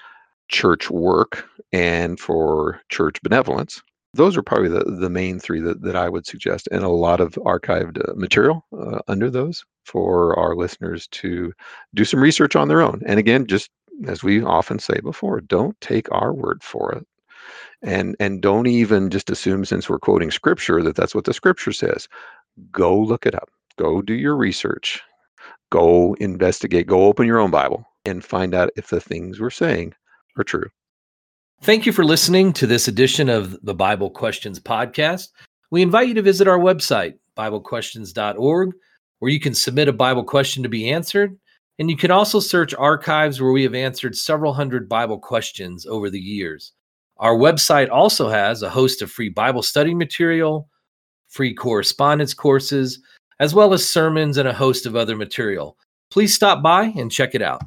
church work and for church benevolence. Those are probably the, the main three that, that I would suggest, and a lot of archived uh, material uh, under those for our listeners to do some research on their own. And again, just as we often say before, don't take our word for it. And, and don't even just assume since we're quoting scripture that that's what the scripture says. Go look it up. Go do your research. Go investigate. Go open your own Bible and find out if the things we're saying are true. Thank you for listening to this edition of the Bible Questions podcast. We invite you to visit our website, BibleQuestions.org, where you can submit a Bible question to be answered. And you can also search archives where we have answered several hundred Bible questions over the years. Our website also has a host of free Bible study material, free correspondence courses, as well as sermons and a host of other material. Please stop by and check it out.